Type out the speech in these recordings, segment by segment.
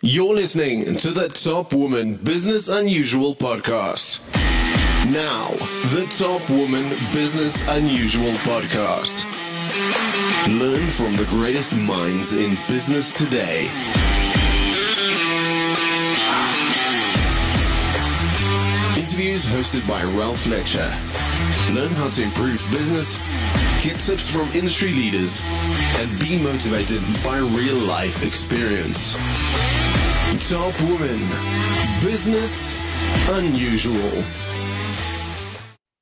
You're listening to the Top Woman Business Unusual podcast. Now, the Top Woman Business Unusual podcast. Learn from the greatest minds in business today. Interviews hosted by Ralph Fletcher. Learn how to improve business, get tips from industry leaders, and be motivated by real life experience. Top Woman Business Unusual.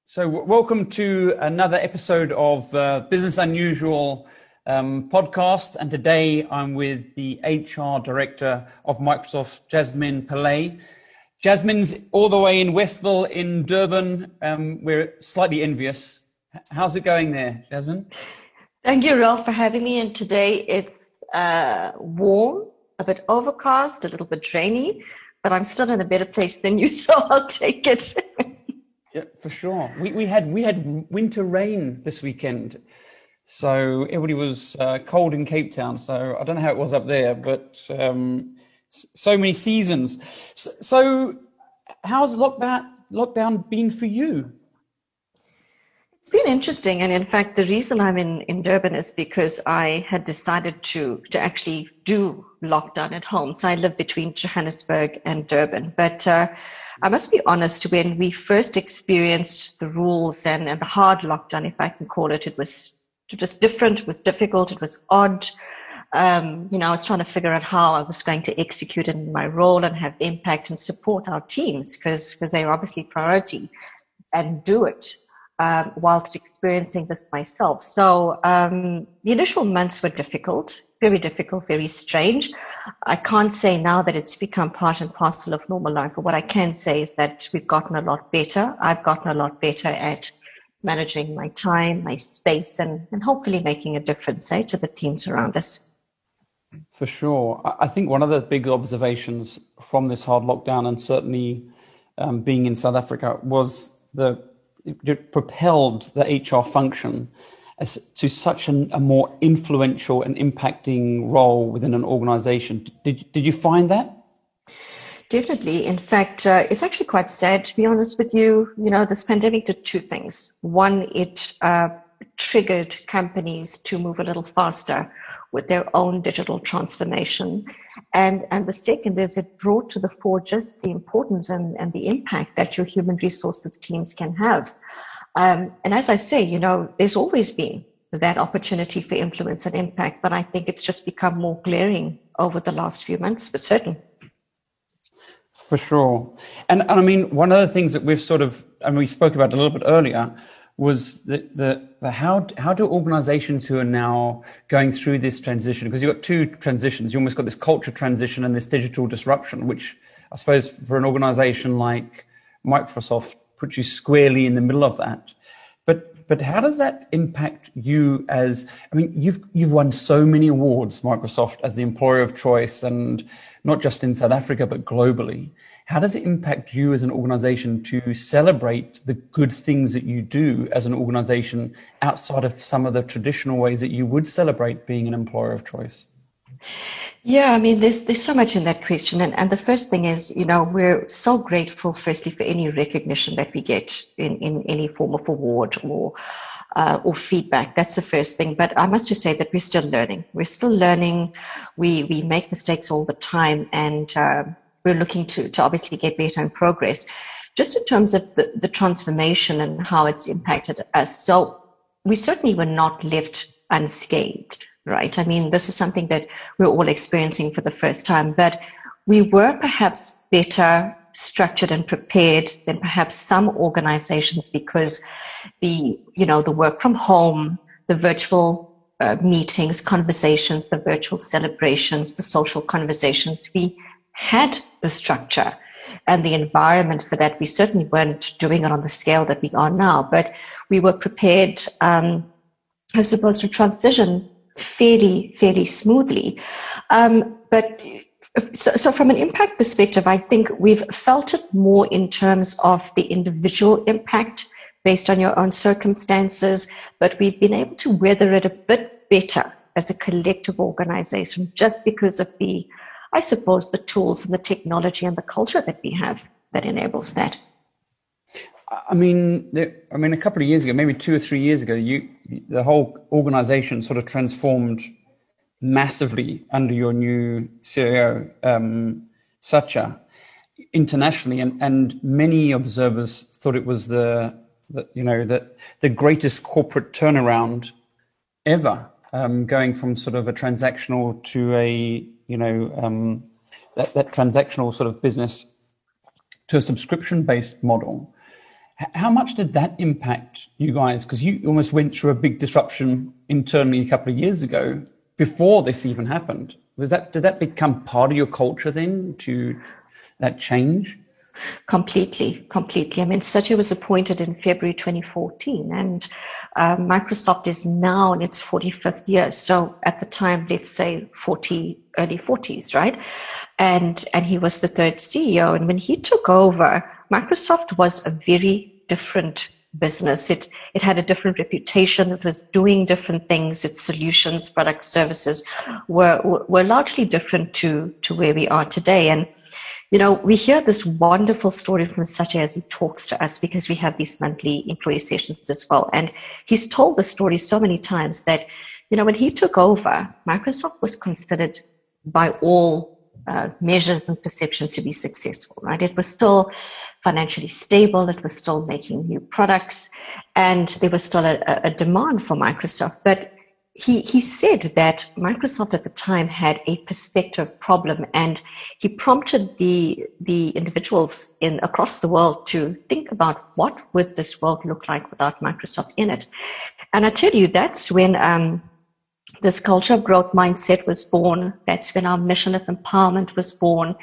So, w- welcome to another episode of uh, Business Unusual um, podcast. And today I'm with the HR director of Microsoft, Jasmine Pillay. Jasmine's all the way in Westville in Durban. Um, we're slightly envious. How's it going there, Jasmine? Thank you, Ralph, for having me. And today it's uh, warm, a bit overcast, a little bit rainy, but I'm still in a better place than you, so I'll take it. Yeah, for sure. We, we had we had winter rain this weekend, so everybody was uh, cold in Cape Town. So I don't know how it was up there, but um, so many seasons. So, so how's lockdown lockdown been for you? It's been interesting, and in fact, the reason I'm in, in Durban is because I had decided to to actually do lockdown at home. So I live between Johannesburg and Durban. But uh, I must be honest, when we first experienced the rules and, and the hard lockdown, if I can call it, it was was different, it was difficult, it was odd. Um, you know, I was trying to figure out how I was going to execute in my role and have impact and support our teams because because they are obviously priority and do it um, whilst experiencing this myself. So um, the initial months were difficult, very difficult, very strange. I can't say now that it's become part and parcel of normal life, but what I can say is that we've gotten a lot better. I've gotten a lot better at managing my time, my space, and, and hopefully making a difference eh, to the teams around us. For sure. I think one of the big observations from this hard lockdown, and certainly um, being in South Africa, was the propelled the HR function as, to such an, a more influential and impacting role within an organization. Did, did you find that? Definitely. In fact, uh, it's actually quite sad to be honest with you. You know, this pandemic did two things. One, it uh, triggered companies to move a little faster with their own digital transformation. And, and the second is it brought to the fore just the importance and, and the impact that your human resources teams can have. Um, and as I say, you know, there's always been that opportunity for influence and impact, but I think it's just become more glaring over the last few months for certain. For sure. And, and I mean, one of the things that we've sort of, and we spoke about a little bit earlier, was the, the, the how, how do organizations who are now going through this transition, because you've got two transitions, you almost got this culture transition and this digital disruption, which I suppose for an organization like Microsoft puts you squarely in the middle of that. But, but how does that impact you as, I mean, you've, you've won so many awards, Microsoft, as the employer of choice and not just in South Africa, but globally. How does it impact you as an organization to celebrate the good things that you do as an organization outside of some of the traditional ways that you would celebrate being an employer of choice? Yeah, I mean, there's there's so much in that question, and and the first thing is, you know, we're so grateful, firstly, for any recognition that we get in in any form of award or uh, or feedback. That's the first thing. But I must just say that we're still learning. We're still learning. We we make mistakes all the time, and uh, we're looking to to obviously get better and progress. Just in terms of the, the transformation and how it's impacted us. So we certainly were not left unscathed right? I mean, this is something that we're all experiencing for the first time, but we were perhaps better structured and prepared than perhaps some organizations because the, you know, the work from home, the virtual uh, meetings, conversations, the virtual celebrations, the social conversations, we had the structure and the environment for that. We certainly weren't doing it on the scale that we are now, but we were prepared, um, I suppose, to transition fairly fairly smoothly. Um, but so, so, from an impact perspective, I think we've felt it more in terms of the individual impact based on your own circumstances, but we've been able to weather it a bit better as a collective organization just because of the I suppose, the tools and the technology and the culture that we have that enables that. I mean, I mean, a couple of years ago, maybe two or three years ago, you the whole organization sort of transformed massively under your new CEO, um, Satya, internationally, and, and many observers thought it was the, the you know the the greatest corporate turnaround ever, um, going from sort of a transactional to a you know um, that, that transactional sort of business to a subscription based model. How much did that impact you guys? Because you almost went through a big disruption internally a couple of years ago before this even happened. Was that did that become part of your culture then to that change? Completely, completely. I mean, Satya was appointed in February 2014, and uh, Microsoft is now in its 45th year. So at the time, let's say 40, early 40s, right? And and he was the third CEO. And when he took over, Microsoft was a very different business. It it had a different reputation. It was doing different things. Its solutions, products, services were were largely different to to where we are today. And you know, we hear this wonderful story from Satya as he talks to us because we have these monthly employee sessions as well. And he's told the story so many times that, you know, when he took over, Microsoft was considered by all uh, measures and perceptions to be successful, right? It was still financially stable. It was still making new products and there was still a, a demand for Microsoft. But he, he said that Microsoft at the time had a perspective problem and he prompted the, the individuals in across the world to think about what would this world look like without Microsoft in it. And I tell you, that's when, um, this culture of growth mindset was born. That's when our mission of empowerment was born.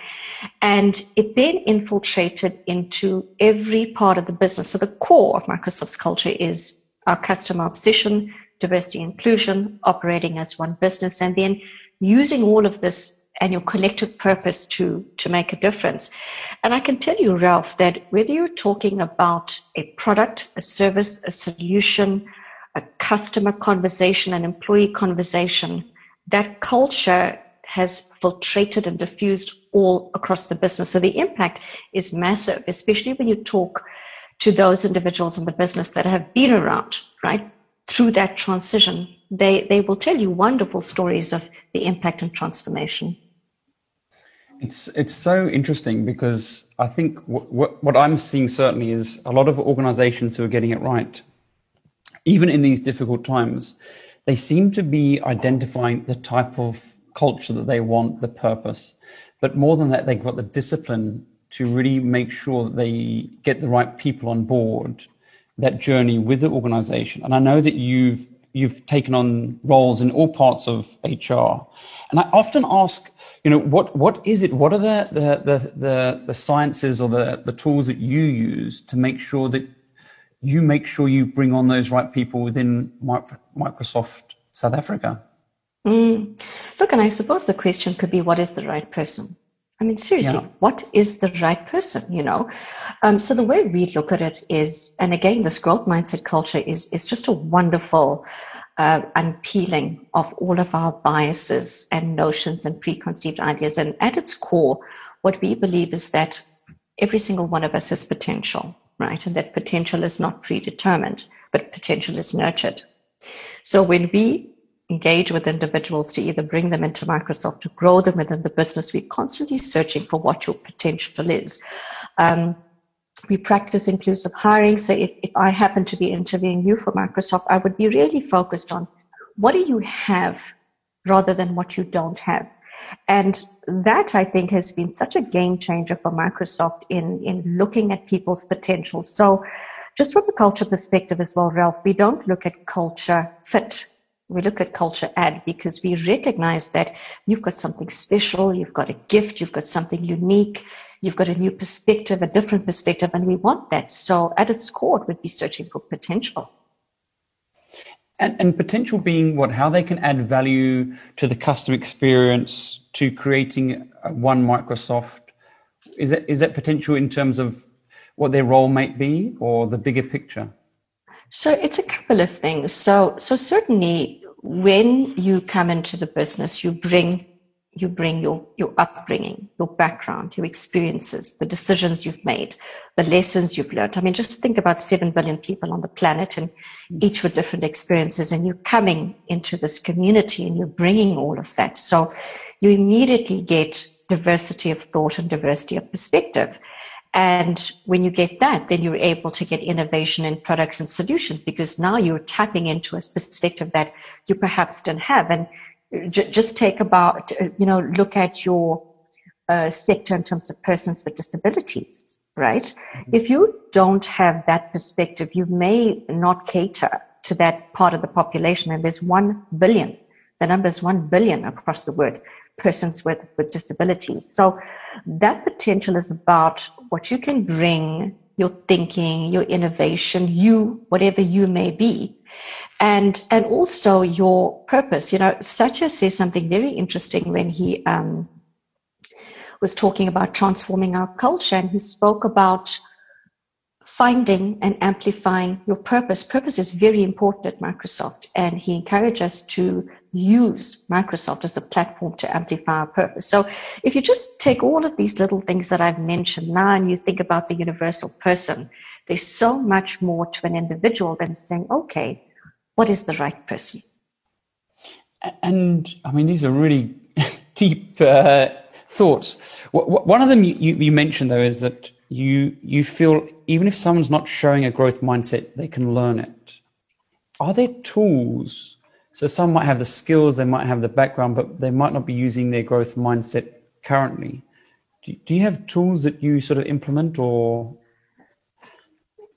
And it then infiltrated into every part of the business. So the core of Microsoft's culture is our customer obsession, diversity inclusion, operating as one business, and then using all of this and your collective purpose to, to make a difference. And I can tell you, Ralph, that whether you're talking about a product, a service, a solution, a customer conversation, an employee conversation, that culture has filtrated and diffused all across the business. So the impact is massive, especially when you talk to those individuals in the business that have been around, right? Through that transition, they, they will tell you wonderful stories of the impact and transformation. It's it's so interesting because I think what what I'm seeing certainly is a lot of organizations who are getting it right, even in these difficult times, they seem to be identifying the type of culture that they want, the purpose, but more than that, they've got the discipline to really make sure that they get the right people on board that journey with the organization. And I know that you've you've taken on roles in all parts of HR. And I often ask, you know, what what is it? What are the the the the, the sciences or the, the tools that you use to make sure that you make sure you bring on those right people within Microsoft South Africa? Mm. Look, and I suppose the question could be, what is the right person? I mean, seriously, yeah. what is the right person? You know, um, so the way we look at it is, and again, this growth mindset culture is is just a wonderful uh, unpeeling of all of our biases and notions and preconceived ideas. And at its core, what we believe is that every single one of us has potential, right? And that potential is not predetermined, but potential is nurtured. So when we engage with individuals to either bring them into Microsoft, to grow them within the business. We're constantly searching for what your potential is. Um, we practice inclusive hiring. So if, if I happen to be interviewing you for Microsoft, I would be really focused on what do you have rather than what you don't have. And that I think has been such a game changer for Microsoft in, in looking at people's potential. So just from a culture perspective as well, Ralph, we don't look at culture fit we look at culture add because we recognize that you've got something special, you've got a gift, you've got something unique, you've got a new perspective, a different perspective, and we want that. So at its core, it would be searching for potential. And, and potential being what? How they can add value to the customer experience, to creating uh, one Microsoft. Is that, is that potential in terms of what their role might be or the bigger picture? So it's a couple of things. So so certainly when you come into the business, you bring you bring your, your upbringing, your background, your experiences, the decisions you've made, the lessons you've learned. I mean, just think about 7 billion people on the planet and each with different experiences and you're coming into this community and you're bringing all of that. So you immediately get diversity of thought and diversity of perspective. And when you get that, then you're able to get innovation in products and solutions because now you're tapping into a perspective that you perhaps didn't have. And just take about, you know, look at your uh, sector in terms of persons with disabilities, right? Mm-hmm. If you don't have that perspective, you may not cater to that part of the population. And there's one billion. The number is one billion across the world persons with, with disabilities. So that potential is about what you can bring, your thinking, your innovation, you, whatever you may be, and and also your purpose. You know, Satya says something very interesting when he um, was talking about transforming our culture, and he spoke about finding and amplifying your purpose. Purpose is very important at Microsoft, and he encouraged us to use Microsoft as a platform to amplify our purpose. So if you just take all of these little things that I've mentioned now and you think about the universal person, there's so much more to an individual than saying, okay, what is the right person? And I mean, these are really deep uh, thoughts. One of them you, you mentioned, though, is that you you feel even if someone's not showing a growth mindset, they can learn it. Are there tools? So some might have the skills, they might have the background, but they might not be using their growth mindset currently. Do, do you have tools that you sort of implement or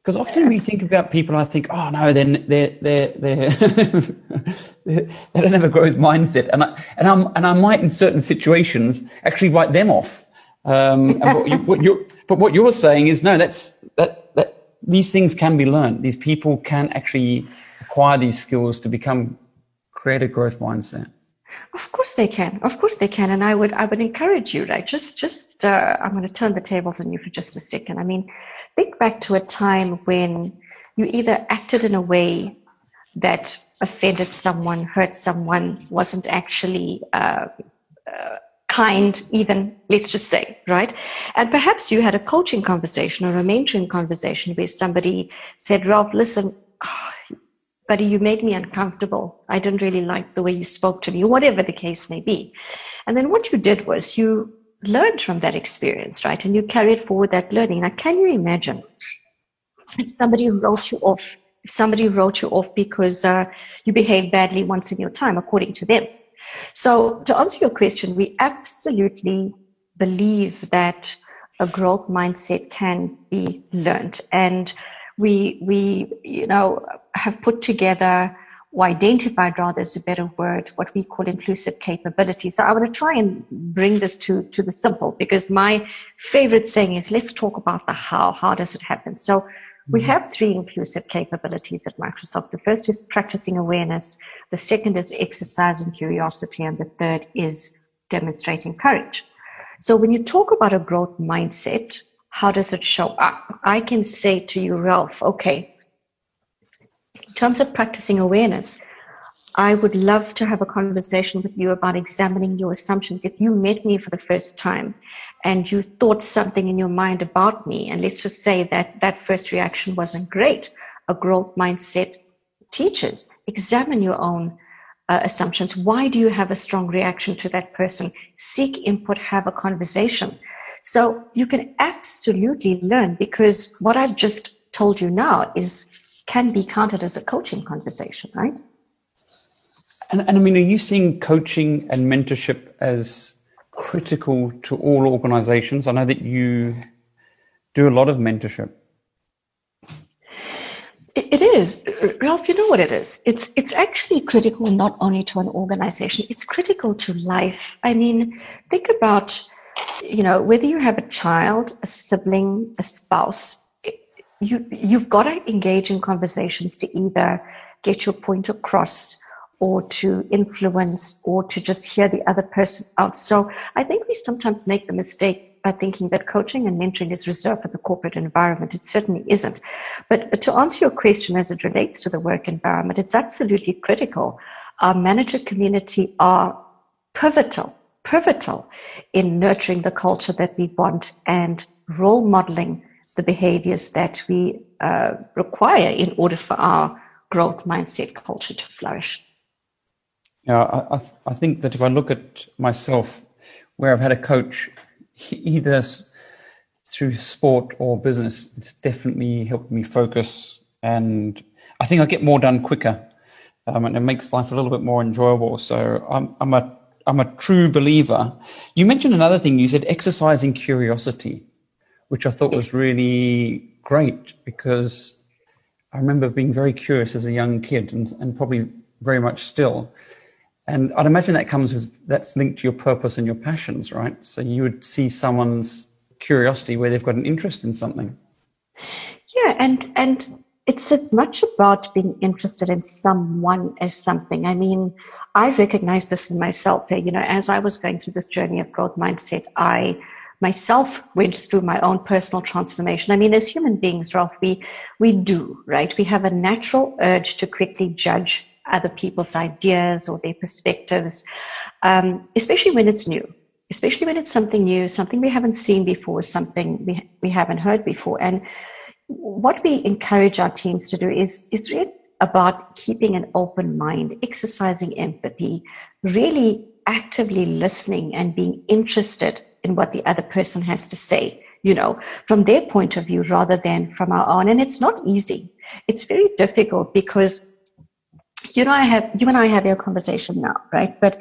because often we think about people, and I think, oh no, they're they're they're, they're they don't have a growth mindset, and I and I'm and I might in certain situations actually write them off. Um, what, you, what you're, but what you're saying is no, that's that that these things can be learned. These people can actually acquire these skills to become create a growth mindset. Of course they can. Of course they can, and I would I would encourage you. Right, just just uh, I'm going to turn the tables on you for just a second. I mean think back to a time when you either acted in a way that offended someone, hurt someone, wasn't actually uh, uh, kind, even, let's just say, right? And perhaps you had a coaching conversation or a mentoring conversation where somebody said, Rob, listen, buddy, you made me uncomfortable. I didn't really like the way you spoke to me, whatever the case may be. And then what you did was you learned from that experience, right? And you carried forward that learning. Now, can you imagine if somebody wrote you off, if somebody wrote you off because uh, you behaved badly once in your time, according to them? So, to answer your question, we absolutely believe that a growth mindset can be learned, and we we you know have put together or identified rather is a better word, what we call inclusive capability. So I want to try and bring this to, to the simple because my favorite saying is let's talk about the how. How does it happen? So we mm-hmm. have three inclusive capabilities at Microsoft. The first is practicing awareness. The second is exercising curiosity. And the third is demonstrating courage. So when you talk about a growth mindset, how does it show up? I can say to you, Ralph, okay, in terms of practicing awareness, I would love to have a conversation with you about examining your assumptions. If you met me for the first time and you thought something in your mind about me, and let's just say that that first reaction wasn't great, a growth mindset teaches examine your own uh, assumptions. Why do you have a strong reaction to that person? Seek input, have a conversation. So you can absolutely learn because what I've just told you now is can be counted as a coaching conversation, right? And, and I mean, are you seeing coaching and mentorship as critical to all organizations? I know that you do a lot of mentorship. It is, Ralph. You know what it is. It's it's actually critical not only to an organization. It's critical to life. I mean, think about, you know, whether you have a child, a sibling, a spouse you you've got to engage in conversations to either get your point across or to influence or to just hear the other person out. So I think we sometimes make the mistake by thinking that coaching and mentoring is reserved for the corporate environment. It certainly isn't. But, to answer your question as it relates to the work environment, it's absolutely critical. Our manager community are pivotal pivotal in nurturing the culture that we want and role modeling the behaviors that we uh, require in order for our growth mindset culture to flourish. Yeah, I, I think that if I look at myself, where I've had a coach, either through sport or business, it's definitely helped me focus, and I think I get more done quicker, um, and it makes life a little bit more enjoyable. So I'm, I'm a I'm a true believer. You mentioned another thing. You said exercising curiosity, which I thought was really great because I remember being very curious as a young kid and, and probably very much still. And I'd imagine that comes with that's linked to your purpose and your passions, right? So you would see someone's curiosity where they've got an interest in something. Yeah, and and it's as much about being interested in someone as something. I mean, I recognize this in myself. Eh, you know, as I was going through this journey of growth mindset, I myself went through my own personal transformation. I mean, as human beings, Ralph, we, we do, right? We have a natural urge to quickly judge other people's ideas or their perspectives, um, especially when it's new, especially when it's something new, something we haven't seen before, something we, we haven't heard before. And what we encourage our teams to do is, is really about keeping an open mind, exercising empathy, really actively listening and being interested in what the other person has to say, you know, from their point of view rather than from our own. And it's not easy. It's very difficult because you know, I have, you and I have our conversation now, right? But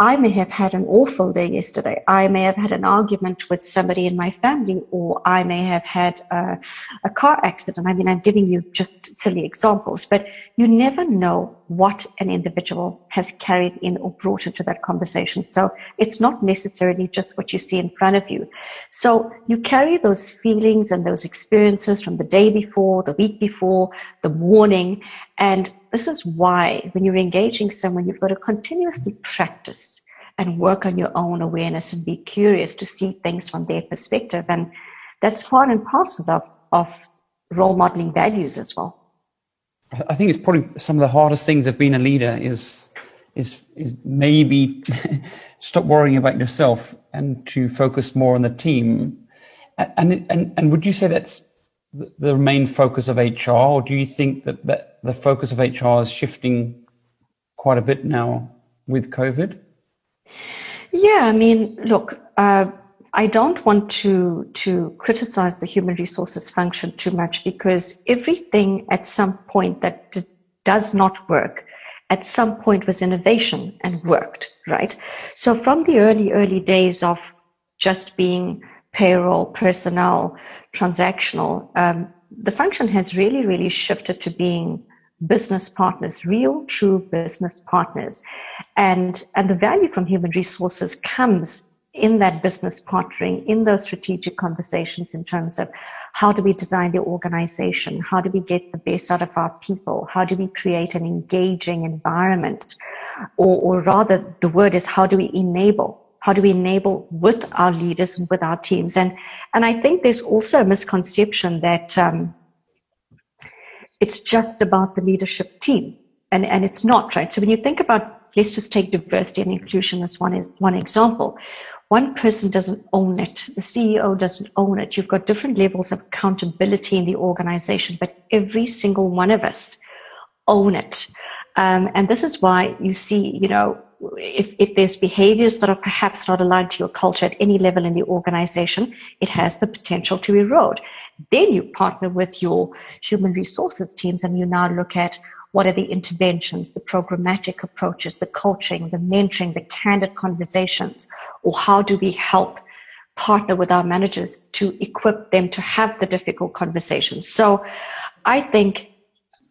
I may have had an awful day yesterday. I may have had an argument with somebody in my family, or I may have had a, a, car accident. I mean, I'm giving you just silly examples, but you never know what an individual has carried in or brought into that conversation. So it's not necessarily just what you see in front of you. So you carry those feelings and those experiences from the day before, the week before, the morning, and this is why when you're engaging someone, you've got to continuously practice and work on your own awareness and be curious to see things from their perspective. And that's part and parcel of, of role modeling values as well. I think it's probably some of the hardest things of being a leader is is is maybe stop worrying about yourself and to focus more on the team. And and and would you say that's the main focus of HR, or do you think that, that the focus of HR is shifting quite a bit now with COVID? Yeah, I mean, look, uh, I don't want to to criticize the human resources function too much because everything at some point that d- does not work at some point was innovation and worked, right? So from the early early days of just being payroll, personnel, transactional, um, the function has really, really shifted to being business partners, real, true business partners. And, and the value from human resources comes in that business partnering, in those strategic conversations in terms of how do we design the organization? How do we get the best out of our people? How do we create an engaging environment? Or, or rather, the word is how do we enable how do we enable with our leaders and with our teams? And and I think there's also a misconception that um, it's just about the leadership team, and and it's not right. So when you think about let's just take diversity and inclusion as one one example. One person doesn't own it. The CEO doesn't own it. You've got different levels of accountability in the organization, but every single one of us own it. Um, and this is why you see, you know, if, if there's behaviors that are perhaps not aligned to your culture at any level in the organization, it has the potential to erode. Then you partner with your human resources teams and you now look at what are the interventions, the programmatic approaches, the coaching, the mentoring, the candid conversations, or how do we help partner with our managers to equip them to have the difficult conversations. So I think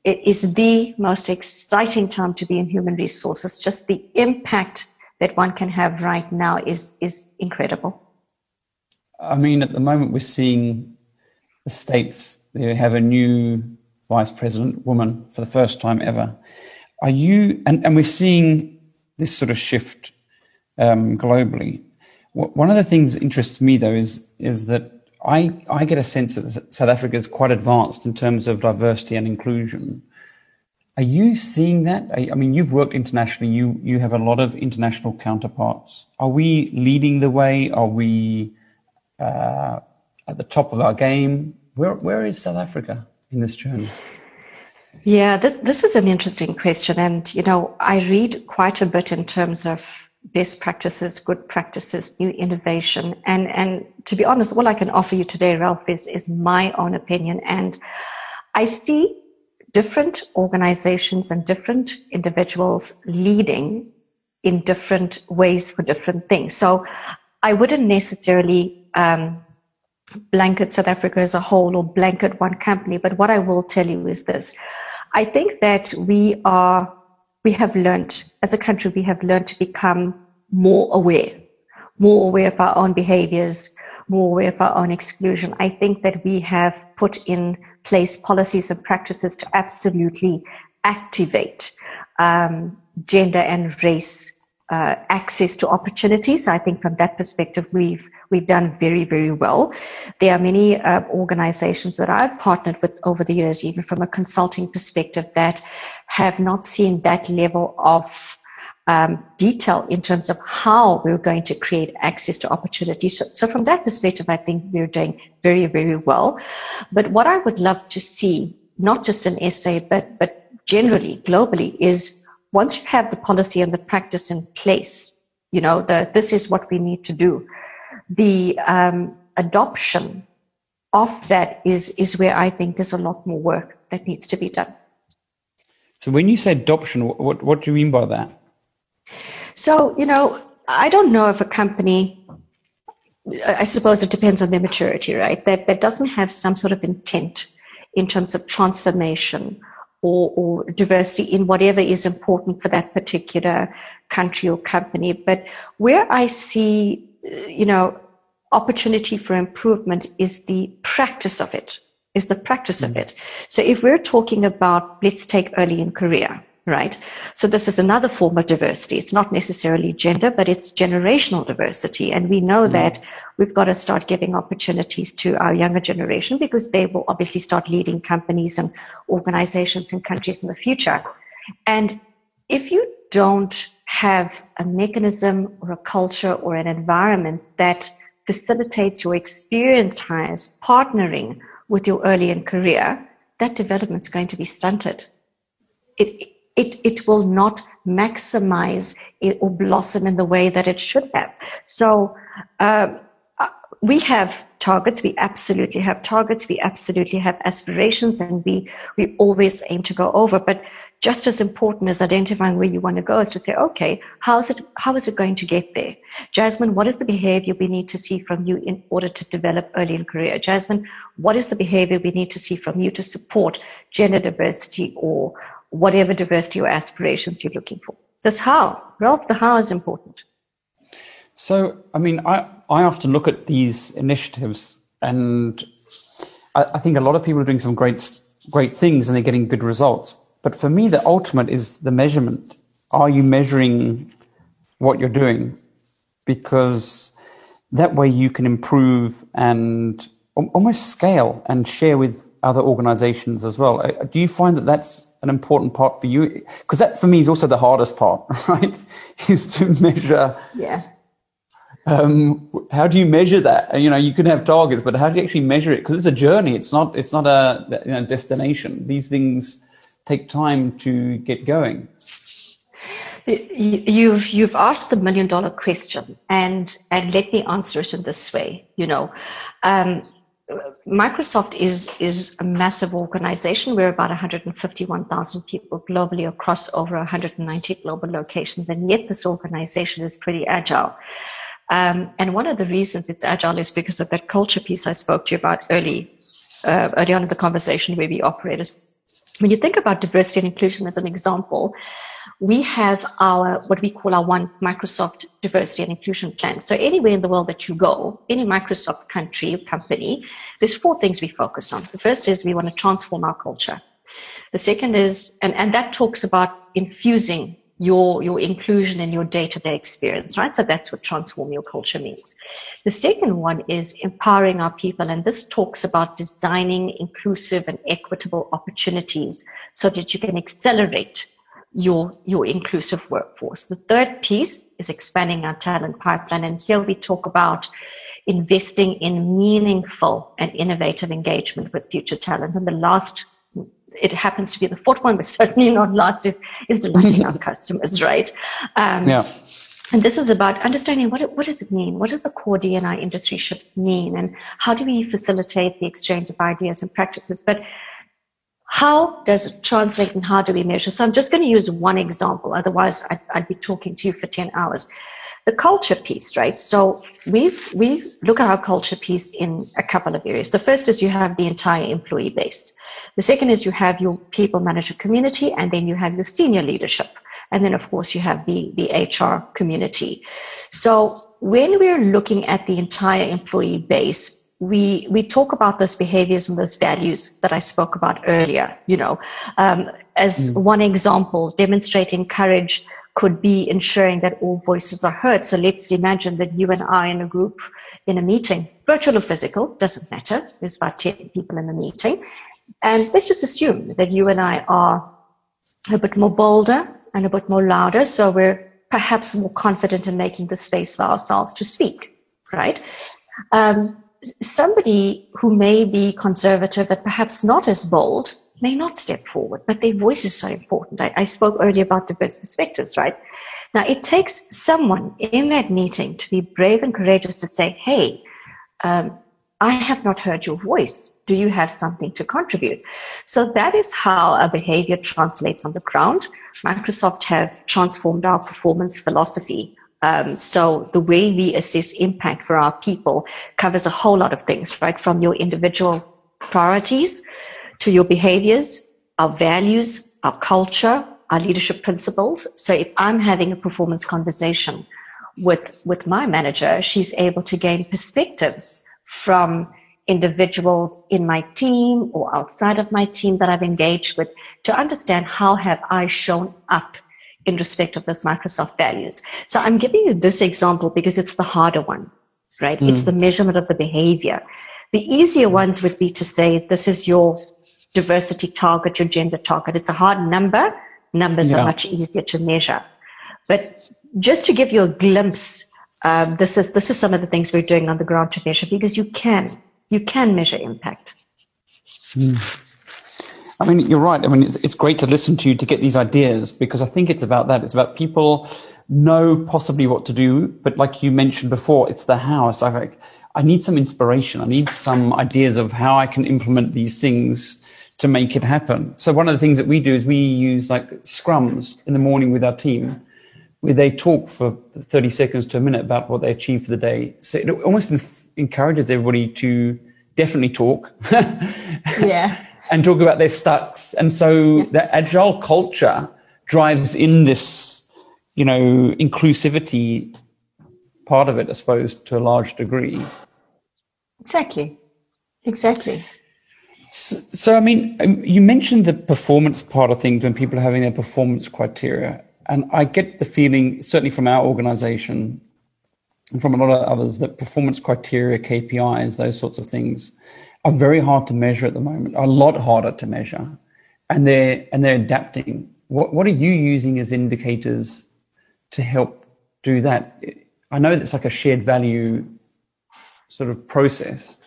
it is the most exciting time to be in human resources. Just the impact that one can have right now is is incredible. I mean, at the moment, we're seeing the states they have a new vice president woman for the first time ever. Are you and, and we're seeing this sort of shift um, globally. One of the things that interests me though is is that I, I get a sense that South Africa is quite advanced in terms of diversity and inclusion. Are you seeing that? I mean, you've worked internationally. You you have a lot of international counterparts. Are we leading the way? Are we uh, at the top of our game? Where where is South Africa in this journey? Yeah, this this is an interesting question, and you know, I read quite a bit in terms of best practices, good practices, new innovation, and and to be honest, all I can offer you today, Ralph, is is my own opinion, and I see different organizations and different individuals leading in different ways for different things. So I wouldn't necessarily um, blanket South Africa as a whole or blanket one company, but what I will tell you is this. I think that we are, we have learned, as a country, we have learned to become more aware, more aware of our own behaviors, more aware of our own exclusion. I think that we have put in place policies and practices to absolutely activate um, gender and race uh, access to opportunities. I think from that perspective, we've we've done very very well. There are many uh, organizations that I've partnered with over the years, even from a consulting perspective, that have not seen that level of um, detail in terms of how we're going to create access to opportunities. So, so, from that perspective, I think we're doing very, very well. But what I would love to see, not just in SA, but, but generally, globally, is once you have the policy and the practice in place, you know, the, this is what we need to do. The um, adoption of that is, is where I think there's a lot more work that needs to be done. So when you say adoption, what, what do you mean by that? So, you know, I don't know if a company, I suppose it depends on their maturity, right? That, that doesn't have some sort of intent in terms of transformation or, or diversity in whatever is important for that particular country or company. But where I see, you know, opportunity for improvement is the practice of it, is the practice mm-hmm. of it. So if we're talking about, let's take early in career, right? So this is another form of diversity. It's not necessarily gender, but it's generational diversity. And we know mm. that we've got to start giving opportunities to our younger generation because they will obviously start leading companies and organizations and countries in the future. And if you don't have a mechanism or a culture or an environment that facilitates your experienced hires partnering with your early in career, that development is going to be stunted. It, it, it will not maximize it or blossom in the way that it should have. So, uh, we have targets. We absolutely have targets. We absolutely have aspirations and we, we always aim to go over. But just as important as identifying where you want to go is to say, okay, how is it, how is it going to get there? Jasmine, what is the behavior we need to see from you in order to develop early in career? Jasmine, what is the behavior we need to see from you to support gender diversity or, whatever diversity or aspirations you're looking for. That's how. Ralph, the how is important. So, I mean, I, I often look at these initiatives and I, I think a lot of people are doing some great, great things and they're getting good results. But for me, the ultimate is the measurement. Are you measuring what you're doing? Because that way you can improve and almost scale and share with other organizations as well. Uh, do you find that that's an important part for you? Because that for me is also the hardest part, right? is to measure. Yeah. Um, how do you measure that? You know, you can have targets, but how do you actually measure it? Because it's a journey. It's not. It's not a you know, destination. These things take time to get going. You've you've asked the million dollar question, and and let me answer it in this way. You know, um, Microsoft is is a massive organization. We're about 151,000 people globally across over 190 global locations, and yet this organization is pretty agile. Um, and one of the reasons it's agile is because of that culture piece I spoke to you about early, uh, early on in the conversation where we operate. When you think about diversity and inclusion as an example, we have our what we call our one Microsoft diversity and inclusion plan. So anywhere in the world that you go, any Microsoft country company, there's four things we focus on. The first is we want to transform our culture. The second is, and, and that talks about infusing your your inclusion in your day-to-day experience right? So that's what transform your culture means. The second one is empowering our people and this talks about designing inclusive and equitable opportunities so that you can accelerate your your inclusive workforce. The third piece is expanding our talent pipeline and here we talk about investing in meaningful and innovative engagement with future talent. And the last it happens to be the fourth one, but certainly not last, is, is delighting our customers, right? Um, yeah. And this is about understanding what, what does it mean? What does the core D&I industry shifts mean? And how do we facilitate the exchange of ideas and practices? But how does it translate and how do we measure? So I'm just going to use one example. Otherwise, I'd, I'd be talking to you for 10 hours the culture piece, right? So we've we look at our culture piece in a couple of areas. The first is you have the entire employee base. The second is you have your people manager community, and then you have your senior leadership, and then of course you have the the HR community. So when we're looking at the entire employee base, we we talk about those behaviors and those values that I spoke about earlier. You know, um, as mm. one example, demonstrating courage could be ensuring that all voices are heard. So let's imagine that you and I in a group in a meeting, virtual or physical, doesn't matter. There's about 10 people in the meeting. And let's just assume that you and I are a bit more bolder and a bit more louder. So we're perhaps more confident in making the space for ourselves to speak, right? Um, somebody who may be conservative but perhaps not as bold may not step forward, but their voice is so important. I, I spoke earlier about diverse perspectives, right? Now, it takes someone in that meeting to be brave and courageous to say, hey, um, I have not heard your voice. Do you have something to contribute? So that is how our behavior translates on the ground. Microsoft have transformed our performance philosophy. Um, so the way we assess impact for our people covers a whole lot of things, right? From your individual priorities to your behaviors, our values, our culture, our leadership principles. So if I'm having a performance conversation with, with my manager, she's able to gain perspectives from individuals in my team or outside of my team that I've engaged with to understand how have I shown up in respect of this Microsoft values. So I'm giving you this example because it's the harder one, right? Mm. It's the measurement of the behavior. The easier ones would be to say, this is your diversity target, your gender target. It's a hard number. Numbers yeah. are much easier to measure. But just to give you a glimpse, um, this is this is some of the things we're doing on the ground to measure because you can you can measure impact. Mm. I mean, you're right. I mean, it's, it's great to listen to you to get these ideas because I think it's about that. It's about people know possibly what to do, but like you mentioned before, it's the how. It's like I need some inspiration. I need some ideas of how I can implement these things to make it happen. So one of the things that we do is we use like scrums in the morning with our team, where they talk for 30 seconds to a minute about what they achieved for the day. So it almost encourages everybody to definitely talk. yeah. and talk about their stucks. And so yeah. the agile culture drives in this, you know, inclusivity part of it, I suppose, to a large degree. Exactly. Exactly. So, so, I mean, um, you mentioned the performance part of things when people are having their performance criteria. And I get the feeling, certainly from our organization and from a lot of others, that performance criteria, KPIs, those sorts of things are very hard to measure at the moment, a lot harder to measure. And they're, and they're adapting. What, what are you using as indicators to help do that? I know it's like a shared value sort of process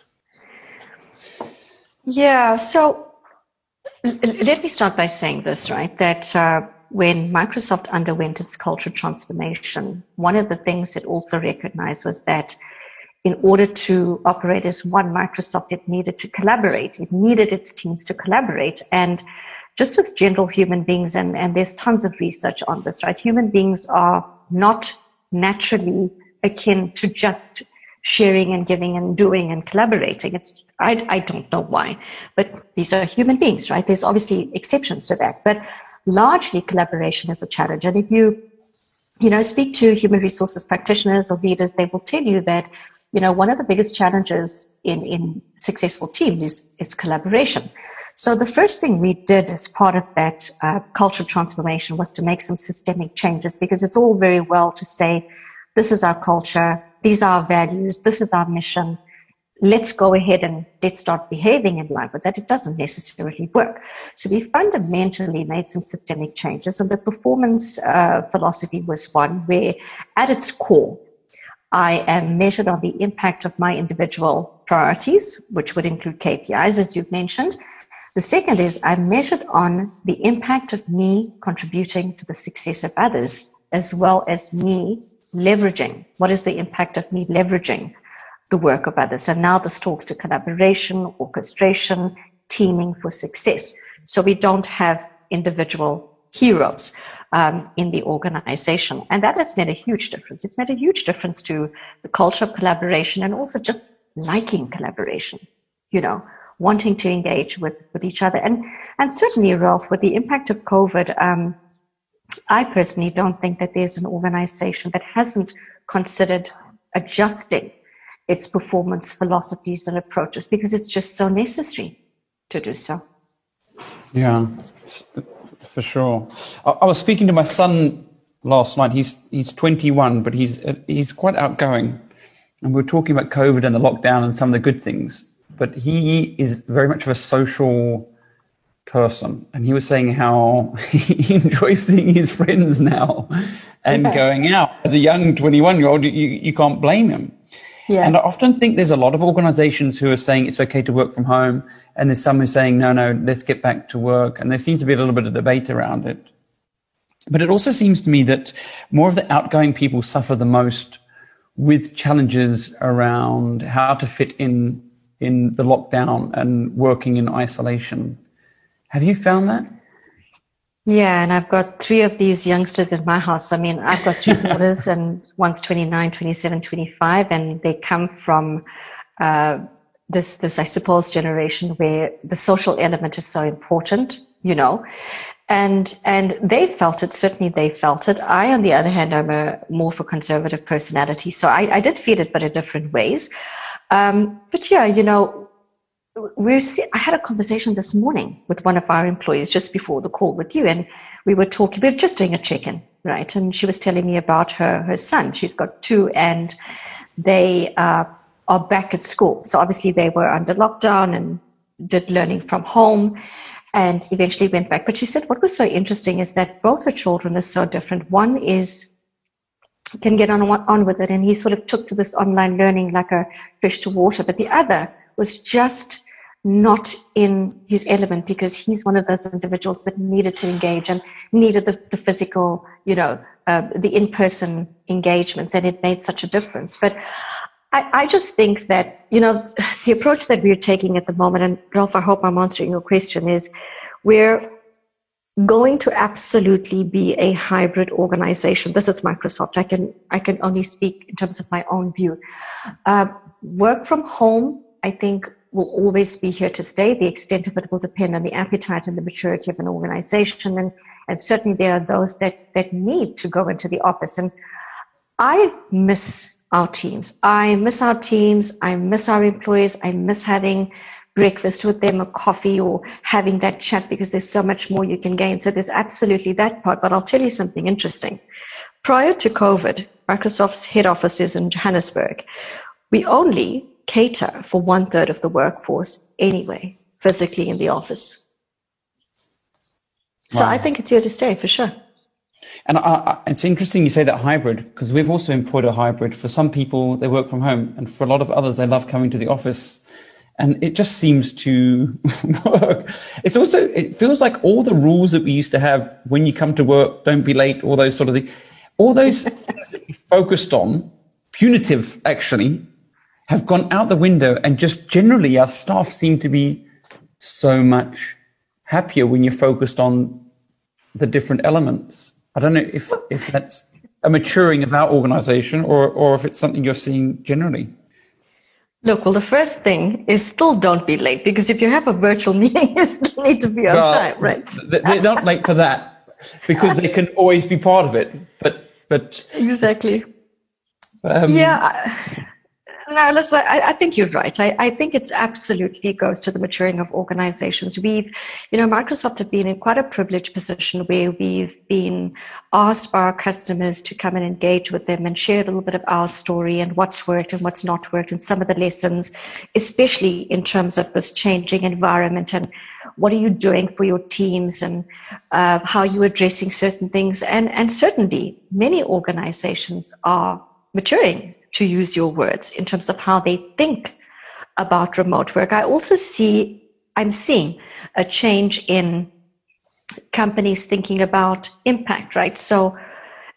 yeah. So let me start by saying this, right? That uh, when Microsoft underwent its culture transformation, one of the things it also recognized was that in order to operate as one Microsoft, it needed to collaborate. It needed its teams to collaborate. And just as general human beings, and, and there's tons of research on this, right? Human beings are not naturally akin to just sharing and giving and doing and collaborating. It's, I, I don't know why, but these are human beings, right? There's obviously exceptions to that, but largely collaboration is a challenge. And if you, you know, speak to human resources practitioners or leaders, they will tell you that you know, one of the biggest challenges in, in successful teams is, is collaboration. So the first thing we did as part of that uh, cultural transformation was to make some systemic changes because it's all very well to say, this is our culture, these are our values, this is our mission. Let's go ahead and let's start behaving in line with that. It doesn't necessarily work. So we fundamentally made some systemic changes. And the performance uh, philosophy was one where at its core, I am measured on the impact of my individual priorities, which would include KPIs, as you've mentioned. The second is I'm measured on the impact of me contributing to the success of others, as well as me leveraging. What is the impact of me leveraging the work of others? And now this talks to collaboration, orchestration, teaming for success. So we don't have individual heroes um, in the organization. And that has made a huge difference. It's made a huge difference to the culture of collaboration and also just liking collaboration, you know, wanting to engage with, with each other. And, and certainly, Ralph, with the impact of COVID, um, I personally don't think that there's an organization that hasn't considered adjusting its performance philosophies and approaches because it's just so necessary to do so. Yeah, for sure. I, was speaking to my son last night. He's he's 21, but he's uh, he's quite outgoing, and we are talking about COVID and the lockdown and some of the good things. But he is very much of a social person, and he was saying how he enjoys seeing his friends now and yeah. going out. As a young 21 year old, you you can't blame him. Yeah. And I often think there's a lot of organizations who are saying it's okay to work from home. And there's some who are saying, no, no, let's get back to work. And there seems to be a little bit of debate around it. But it also seems to me that more of the outgoing people suffer the most with challenges around how to fit in in the lockdown and working in isolation. Have you found that? Yeah, and I've got three of these youngsters in my house. I mean, I've got three daughters, and one's 29, 27, 25, and they come from uh, this, this, I suppose, generation where the social element is so important, you know. And and they felt it. Certainly, they felt it. I, on the other hand, I'm a more of a conservative personality, so I, I did feel it, but in different ways. Um, but yeah, you know, we're, I had a conversation this morning with one of our employees just before the call with you, and we were talking, we were just doing a check-in, right? And she was telling me about her, her son. She's got two, and they uh, are back at school. So obviously they were under lockdown and did learning from home and eventually went back. But she said what was so interesting is that both her children are so different. One is can get on on with it, and he sort of took to this online learning like a fish to water. But the other was just not in his element because he's one of those individuals that needed to engage and needed the, the physical, you know, uh, the in-person engagements, and it made such a difference. But I, I, just think that, you know, the approach that we're taking at the moment, and Ralph, I hope I'm answering your question, is we're going to absolutely be a hybrid organization. This is Microsoft. I can I can only speak in terms of my own view. Uh, work from home, I think, will always be here to stay. The extent of it will depend on the appetite and the maturity of an organization. And, and certainly there are those that, that need to go into the office. And I miss our teams. I miss our teams. I miss our employees. I miss having breakfast with them, a coffee or having that chat because there's so much more you can gain. So there's absolutely that part. But I'll tell you something interesting. Prior to COVID, Microsoft's head office is in Johannesburg. We only cater for one third of the workforce anyway, physically in the office. So wow. I think it's here to stay for sure. And I, I, it's interesting you say that hybrid because we've also employed a hybrid. For some people, they work from home, and for a lot of others, they love coming to the office. And it just seems to work. It's also, it feels like all the rules that we used to have when you come to work, don't be late, all those sort of things, all those things that we focused on, punitive actually, have gone out the window and just generally our staff seem to be so much happier when you're focused on the different elements. I don't know if, if that's a maturing of our organization or, or if it's something you're seeing generally. Look, well, the first thing is still don't be late because if you have a virtual meeting, you still need to be on well, time, right? They're not late for that because they can always be part of it. But, but exactly. Um, yeah no, listen, I, I, think you're right. I, I, think it's absolutely goes to the maturing of organizations. We've, you know, Microsoft have been in quite a privileged position where we've been asked by our customers to come and engage with them and share a little bit of our story and what's worked and what's not worked and some of the lessons, especially in terms of this changing environment and what are you doing for your teams and uh, how you're addressing certain things. And, and certainly many organizations are maturing to use your words in terms of how they think about remote work. I also see, I'm seeing a change in companies thinking about impact, right? So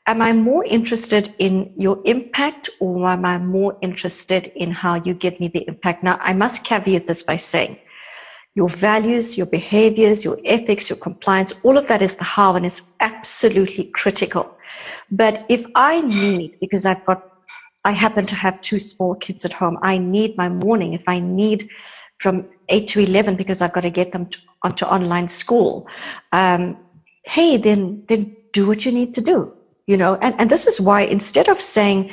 am I more interested in your impact or am I more interested in how you give me the impact? Now, I must caveat this by saying your values, your behaviors, your ethics, your compliance, all of that is the how and it's absolutely critical. But if I need, because I've got I happen to have two small kids at home. I need my morning. If I need from 8 to 11 because I've got to get them to, onto online school, um, hey, then, then do what you need to do. You know, and, and this is why instead of saying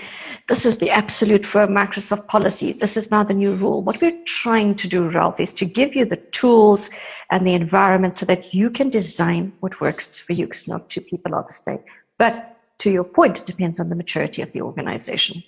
this is the absolute for Microsoft policy, this is now the new rule, what we're trying to do, Ralph, is to give you the tools and the environment so that you can design what works for you because not two people are the same. But to your point, it depends on the maturity of the organization.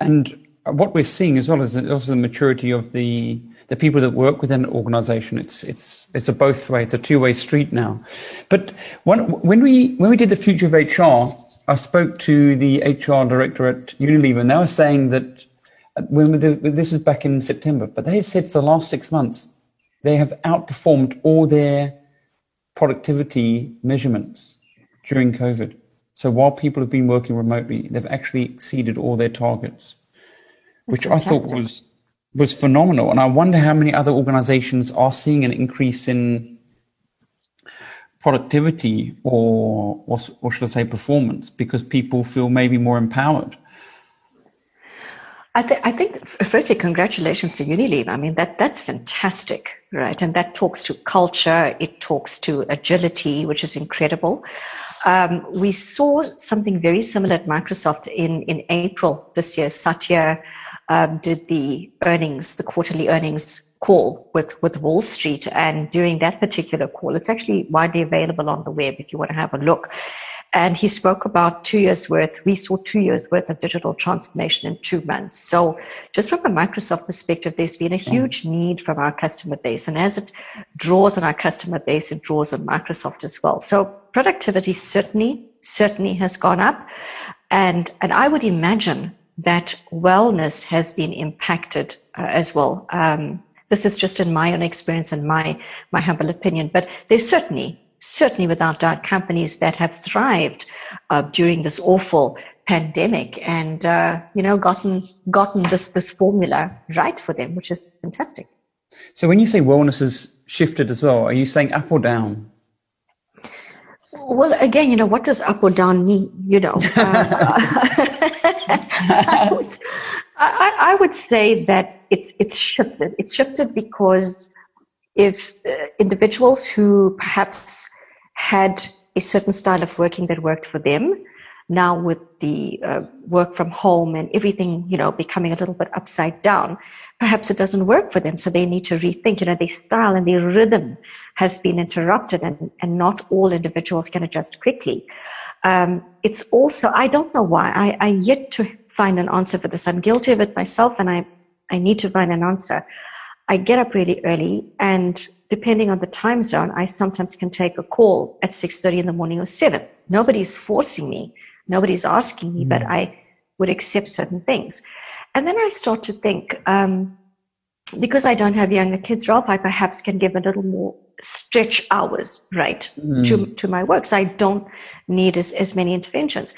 And what we're seeing as well is also the maturity of the the people that work within an organization. It's it's it's a both way. It's a two way street now. But when when we when we did the future of HR, I spoke to the HR director at Unilever, and they were saying that uh, when the, this is back in September, but they said for the last six months they have outperformed all their productivity measurements during COVID. So while people have been working remotely, they've actually exceeded all their targets, That's which fantastic. I thought was was phenomenal. And I wonder how many other organizations are seeing an increase in productivity or, or, or should I say performance because people feel maybe more empowered. I, th- I think, firstly, congratulations to Unilever. I mean, that, that's fantastic, right? And that talks to culture. It talks to agility, which is incredible. Um, we saw something very similar at Microsoft in, in April this year. Satya um, did the earnings, the quarterly earnings call with, with Wall Street. And during that particular call, it's actually widely available on the web if you want to have a look. And he spoke about two years worth. We saw two years worth of digital transformation in two months. So just from a Microsoft perspective, there's been a mm. huge need from our customer base. And as it draws on our customer base, it draws on Microsoft as well. So productivity certainly, certainly has gone up. And, and I would imagine that wellness has been impacted uh, as well. Um, this is just in my own experience and my, my humble opinion, but there's certainly certainly without doubt companies that have thrived uh, during this awful pandemic and uh, you know gotten gotten this this formula right for them which is fantastic. So when you say wellness has shifted as well are you saying up or down? Well again you know what does up or down mean? You know uh, I, would, I, I would say that it's it's shifted. It's shifted because if uh, individuals who perhaps had a certain style of working that worked for them. Now with the uh, work from home and everything, you know, becoming a little bit upside down, perhaps it doesn't work for them. So they need to rethink, you know, their style and their rhythm has been interrupted and, and not all individuals can adjust quickly. Um, it's also, I don't know why, I, I yet to find an answer for this. I'm guilty of it myself and I, I need to find an answer. I get up really early and depending on the time zone, I sometimes can take a call at 6.30 in the morning or 7. Nobody's forcing me. Nobody's asking me, mm. but I would accept certain things. And then I start to think, um, because I don't have younger kids, Ralph, I perhaps can give a little more stretch hours, right, mm. to, to my work. So I don't need as, as many interventions.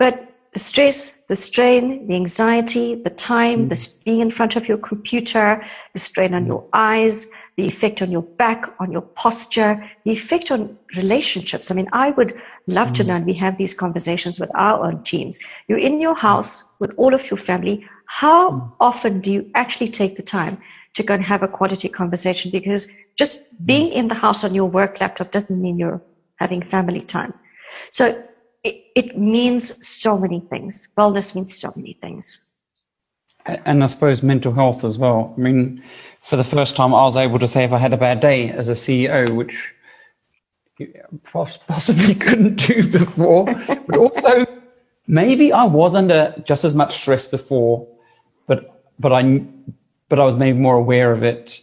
But the stress, the strain, the anxiety, the time, mm. the being in front of your computer, the strain on mm. your eyes, the effect on your back, on your posture, the effect on relationships. I mean, I would love mm. to know, and we have these conversations with our own teams. You're in your house with all of your family. How mm. often do you actually take the time to go and have a quality conversation? Because just mm. being in the house on your work laptop doesn't mean you're having family time. So it, it means so many things. Wellness means so many things. And I suppose mental health as well. I mean, for the first time, I was able to say if I had a bad day as a CEO, which possibly couldn't do before, but also maybe I was under just as much stress before, but but I but I was maybe more aware of it.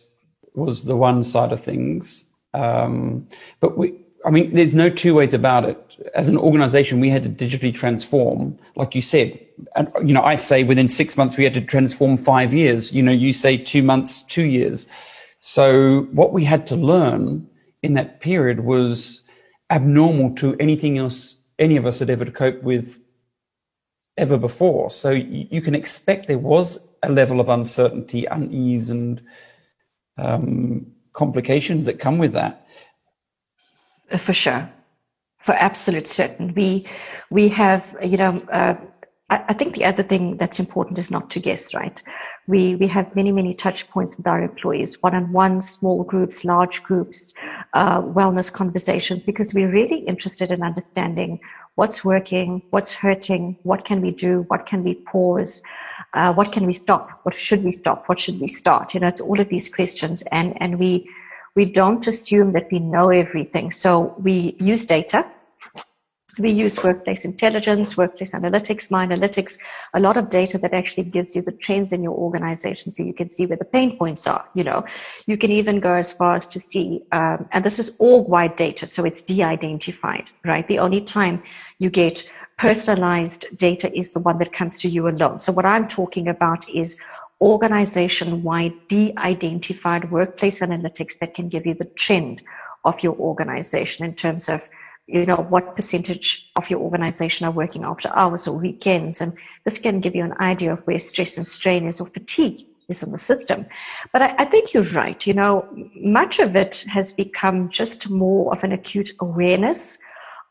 Was the one side of things, um, but we. I mean, there's no two ways about it. As an organization, we had to digitally transform, like you said. And, you know, I say within six months, we had to transform five years. You know, you say two months, two years. So what we had to learn in that period was abnormal to anything else any of us had ever cope with ever before. So you, you can expect there was a level of uncertainty, unease, and um, complications that come with that. For sure, for absolute certain. We we have you know. Uh, I, I think the other thing that's important is not to guess, right? We, we have many, many touch points with our employees, one-on-one, small groups, large groups, uh, wellness conversations, because we're really interested in understanding what's working, what's hurting, what can we do, what can we pause, uh, what can we stop, what should we stop, what should we start? You know, it's all of these questions, and and we we don't assume that we know everything. So we use data we use workplace intelligence, workplace analytics, my analytics, a lot of data that actually gives you the trends in your organization so you can see where the pain points are. You know, you can even go as far as to see, um, and this is org-wide data, so it's de-identified, right? The only time you get personalized data is the one that comes to you alone. So what I'm talking about is organization-wide de-identified workplace analytics that can give you the trend of your organization in terms of you know, what percentage of your organization are working after hours or weekends. And this can give you an idea of where stress and strain is or fatigue is in the system. But I, I think you're right. You know, much of it has become just more of an acute awareness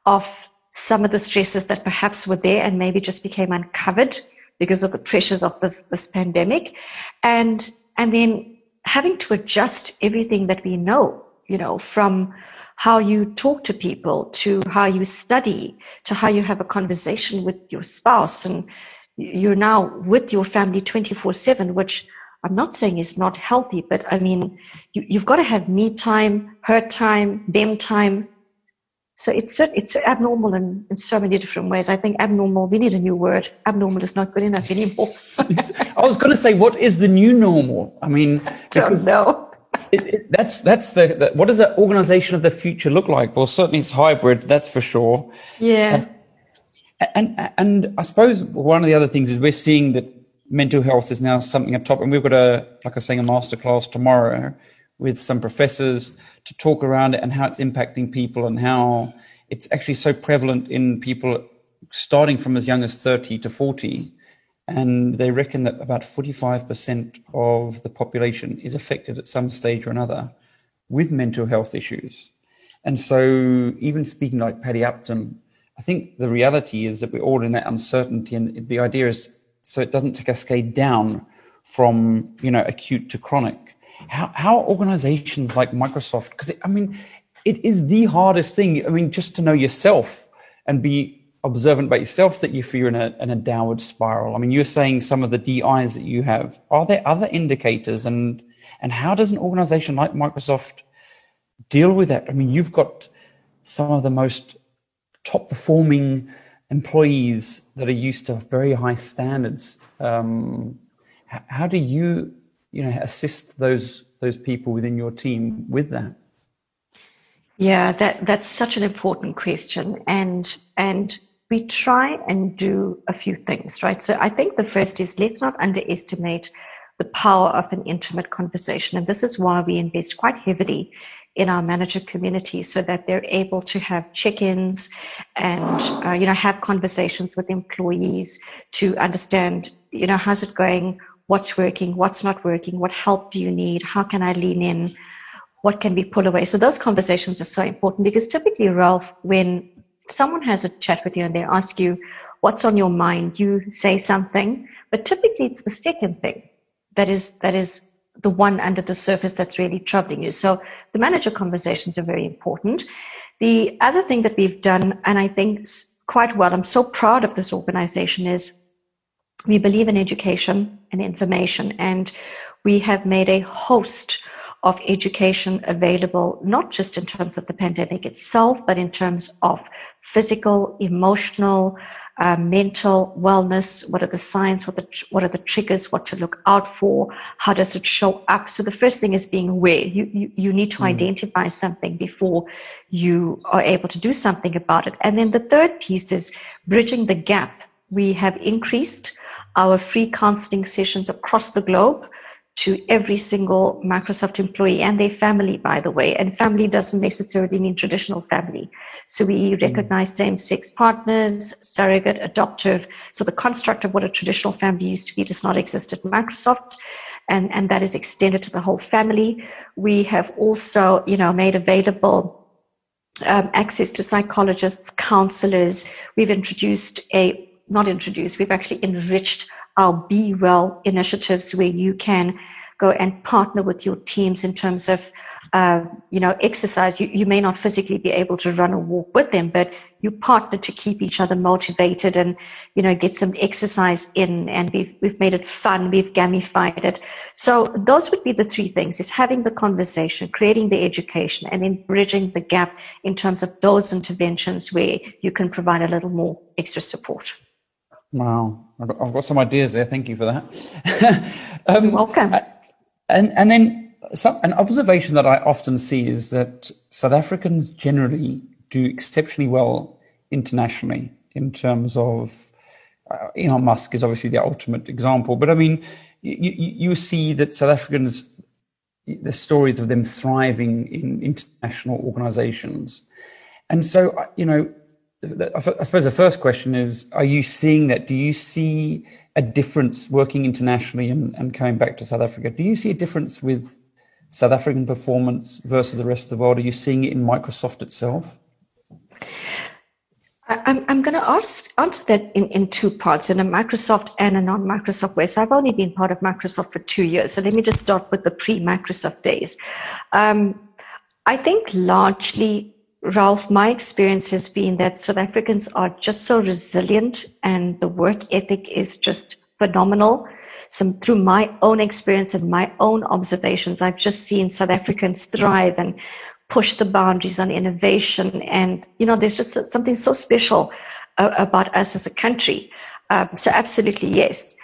of some of the stresses that perhaps were there and maybe just became uncovered because of the pressures of this, this pandemic. And, and then having to adjust everything that we know, you know, from, how you talk to people, to how you study, to how you have a conversation with your spouse. And you're now with your family 24 7, which I'm not saying is not healthy, but I mean, you, have got to have me time, her time, them time. So it's it's abnormal in, in so many different ways. I think abnormal, we need a new word. Abnormal is not good enough anymore. I was going to say, what is the new normal? I mean, because, Don't know it, it, that's that's the, the, what does the organization of the future look like? Well, certainly it's hybrid, that's for sure. Yeah. And, and and I suppose one of the other things is we're seeing that mental health is now something up top, and we've got a like I was saying a masterclass tomorrow with some professors to talk around it and how it's impacting people and how it's actually so prevalent in people starting from as young as 30 to 40 and they reckon that about 45% of the population is affected at some stage or another with mental health issues. And so, even speaking like Paddy Upton, I think the reality is that we're all in that uncertainty, and the idea is so it doesn't cascade down from you know acute to chronic. How how organizations like Microsoft, because I mean, it is the hardest thing. I mean, just to know yourself and be observant about yourself that you feel in a, in a downward spiral? I mean, you're saying some of the DIs that you have. Are there other indicators, and and how does an organization like Microsoft deal with that? I mean, you've got some of the most top performing employees that are used to very high standards. Um, how do you, you know, assist those those people within your team with that? Yeah, that that's such an important question, and and we try and do a few things, right? So I think the first is let's not underestimate the power of an intimate conversation. And this is why we invest quite heavily in our manager community so that they're able to have check-ins and, uh, you know, have conversations with employees to understand, you know, how's it going? What's working? What's not working? What help do you need? How can I lean in? What can we pull away? So those conversations are so important because typically, Ralph, when someone has a chat with you and they ask you what's on your mind, you say something, but typically it's the second thing that is that is the one under the surface that's really troubling you. So the manager conversations are very important. The other thing that we've done, and I think quite well, I'm so proud of this organization, is we believe in education and information, and we have made a host of education available, not just in terms of the pandemic itself, but in terms of physical, emotional, uh, mental wellness. What are the signs? What, the, what are the triggers? What to look out for? How does it show up? So the first thing is being aware. You, you, you need to mm. identify something before you are able to do something about it. And then the third piece is bridging the gap. We have increased our free counseling sessions across the globe to every single Microsoft employee and their family, by the way. And family doesn't necessarily mean traditional family. So we mm. recognize same-sex partners, surrogate, adoptive. So the construct of what a traditional family used to be does not exist at Microsoft. And, and that is extended to the whole family. We have also, you know, made available um, access to psychologists, counselors. We've introduced a, not introduced, we've actually enriched our Be Well initiatives where you can go and partner with your teams in terms of, uh, you know, exercise. You, you may not physically be able to run or walk with them, but you partner to keep each other motivated and, you know, get some exercise in. And we've, we've made it fun. We've gamified it. So those would be the three things is having the conversation, creating the education and then bridging the gap in terms of those interventions where you can provide a little more extra support. Wow, I've got some ideas there. Thank you for that. um, You're welcome. And and then some, an observation that I often see is that South Africans generally do exceptionally well internationally in terms of uh, Elon Musk is obviously the ultimate example, but I mean, you, you see that South Africans, the stories of them thriving in international organizations. And so, uh, you know, I suppose the first question is Are you seeing that? Do you see a difference working internationally and, and coming back to South Africa? Do you see a difference with South African performance versus the rest of the world? Are you seeing it in Microsoft itself? I'm, I'm going to ask, answer that in, in two parts, in a Microsoft and a non-Microsoft way. So I've only been part of Microsoft for two years. So let me just start with the pre-Microsoft days. Um, I think largely Ralph, my experience has been that South Africans are just so resilient and the work ethic is just phenomenal. So through my own experience and my own observations, I've just seen South Africans thrive and push the boundaries on innovation. And, you know, there's just something so special uh, about us as a country. Um, so absolutely, yes.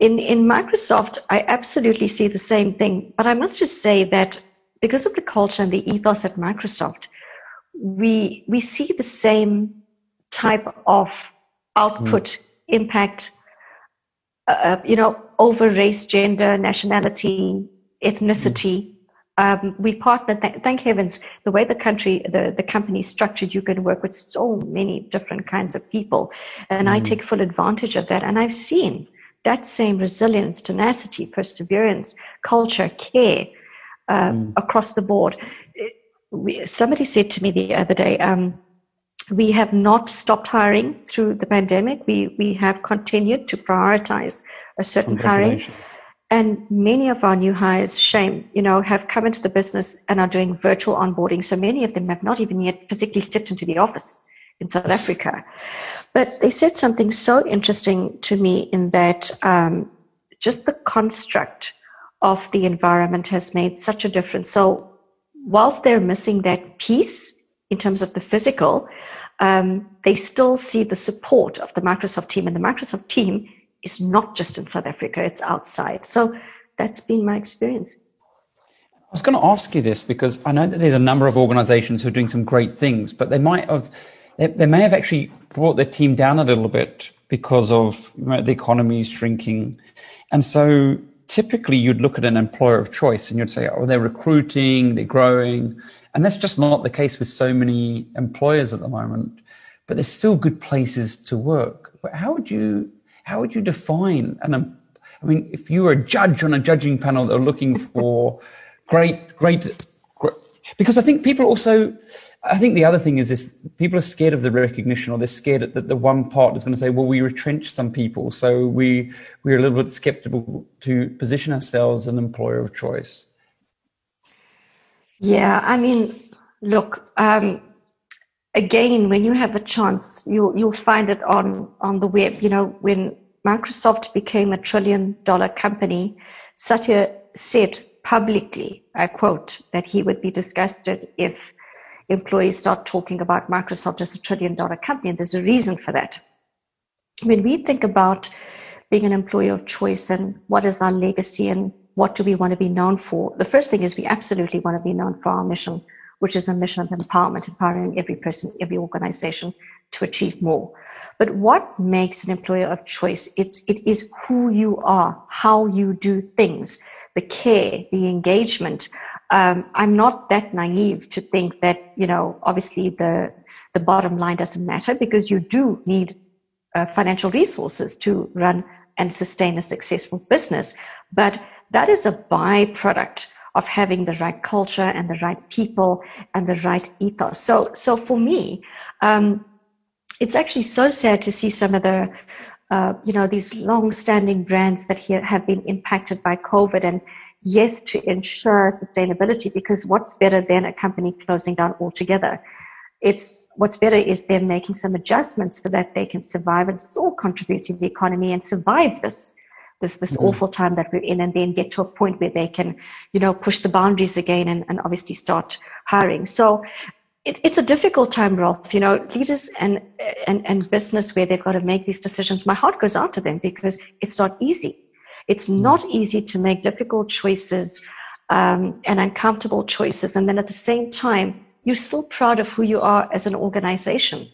In, in Microsoft, I absolutely see the same thing. But I must just say that because of the culture and the ethos at Microsoft, we we see the same type of output mm. impact uh, you know over race gender nationality ethnicity mm. um, we partner th- thank heavens the way the country the, the company is structured you can work with so many different kinds of people and mm. i take full advantage of that and i've seen that same resilience tenacity perseverance culture care uh, mm. across the board we, somebody said to me the other day, um, we have not stopped hiring through the pandemic. We we have continued to prioritize a certain hiring. And many of our new hires, shame, you know, have come into the business and are doing virtual onboarding. So many of them have not even yet physically stepped into the office in South Africa. But they said something so interesting to me in that um, just the construct of the environment has made such a difference. So whilst they're missing that piece in terms of the physical, um, they still see the support of the Microsoft team. And the Microsoft team is not just in South Africa, it's outside. So that's been my experience. I was going to ask you this because I know that there's a number of organizations who are doing some great things, but they might have, they, may have actually brought their team down a little bit because of you know, the economy shrinking. And so typically you'd look at an employer of choice and you'd say, oh, they're recruiting, they're growing. And that's just not the case with so many employers at the moment. But there's still good places to work. But how would you how would you define an I mean, if you were a judge on a judging panel that are looking for great, great, great, because I think people also I think the other thing is this people are scared of the recognition or they're scared that the one part is going to say, well, we retrench some people. So we, we're a little bit skeptical to position ourselves as an employer of choice. Yeah, I mean, look, um, again, when you have a chance, you'll, you'll find it on, on the web, you know, when, Microsoft became a trillion dollar company, Satya said publicly, I quote, that he would be disgusted if employees start talking about Microsoft as a trillion dollar company. And there's a reason for that. When we think about being an employer of choice and what is our legacy and what do we want to be known for, the first thing is we absolutely want to be known for our mission, which is a mission of empowerment, empowering every person, every organization to achieve more. But what makes an employer of choice? It's, it is who you are, how you do things, the care, the engagement. Um, I'm not that naive to think that, you know, obviously the, the bottom line doesn't matter because you do need uh, financial resources to run and sustain a successful business. But that is a byproduct of having the right culture and the right people and the right ethos. So, so for me, um, it's actually so sad to see some of the, uh, you know, these long-standing brands that here have been impacted by COVID. And yes, to ensure sustainability, because what's better than a company closing down altogether? It's what's better is them making some adjustments so that they can survive and still contribute to the economy and survive this this this mm-hmm. awful time that we're in and then get to a point where they can you know push the boundaries again and, and obviously start hiring so it, it's a difficult time Rolf you know leaders and, and and business where they've got to make these decisions my heart goes out to them because it's not easy it's mm-hmm. not easy to make difficult choices um, and uncomfortable choices and then at the same time you're still proud of who you are as an organization.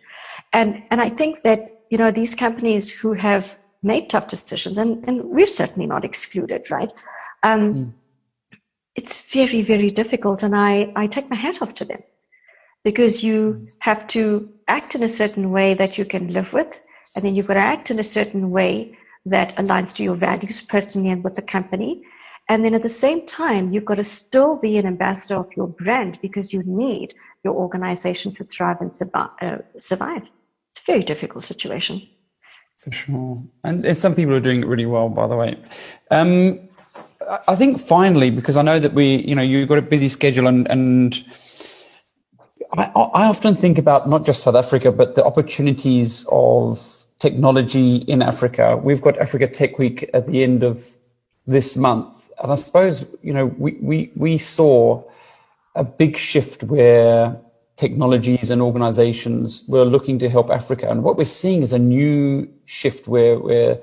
And, and I think that, you know, these companies who have made tough decisions, and, and we're certainly not excluded, right? Um, mm. It's very, very difficult. And I, I take my hat off to them because you hmm. have to act in a certain way that you can live with. And then you've got to act in a certain way that aligns to your values personally and with the company. And then at the same time, you've got to still be an ambassador of your brand because you need your organization to thrive and uh, survive. It's a very difficult situation. For sure. And some people are doing it really well, by the way. Um, I think finally, because I know that we, you know, you've got a busy schedule and, and I, I often think about not just South Africa, but the opportunities of technology in Africa. We've got Africa Tech Week at the end of this month and I suppose you know we we we saw a big shift where technologies and organizations were looking to help Africa, and what we're seeing is a new shift where where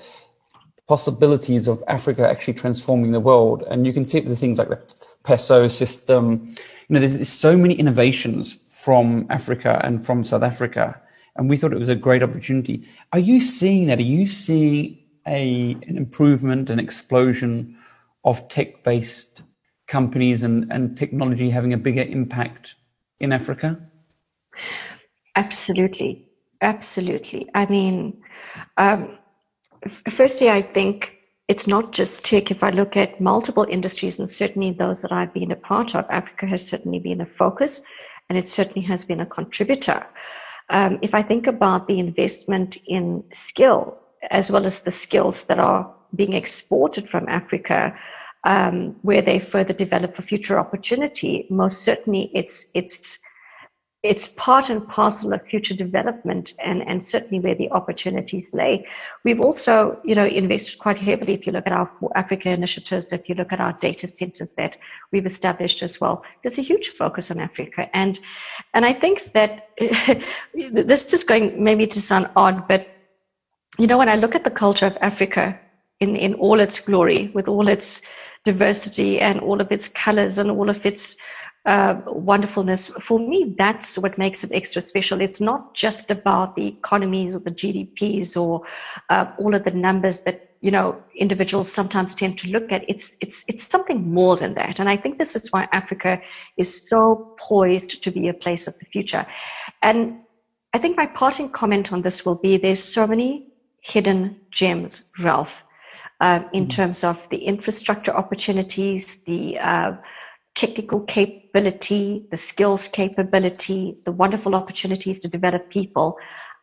possibilities of Africa actually transforming the world, and you can see it with things like the PESO system. You know, there's so many innovations from Africa and from South Africa, and we thought it was a great opportunity. Are you seeing that? Are you seeing a an improvement, an explosion? of tech based companies and, and technology having a bigger impact in Africa? Absolutely. Absolutely. I mean, um, firstly, I think it's not just tech. If I look at multiple industries, and certainly those that I've been a part of, Africa has certainly been a focus and it certainly has been a contributor. Um, if I think about the investment in skill, as well as the skills that are being exported from Africa, um, where they further develop for future opportunity. Most certainly, it's it's it's part and parcel of future development and, and certainly where the opportunities lay. We've also, you know, invested quite heavily if you look at our Africa initiatives, if you look at our data centers that we've established as well. There's a huge focus on Africa. And and I think that this is going maybe to sound odd, but you know, when I look at the culture of Africa in, in all its glory, with all its diversity and all of its colors and all of its uh, wonderfulness. For me, that's what makes it extra special. It's not just about the economies or the GDPs or uh, all of the numbers that you know individuals sometimes tend to look at. It's it's it's something more than that. And I think this is why Africa is so poised to be a place of the future. And I think my parting comment on this will be: there's so many hidden gems, Ralph, uh, in mm-hmm. terms of the infrastructure opportunities, the uh, technical capability, the skills capability, the wonderful opportunities to develop people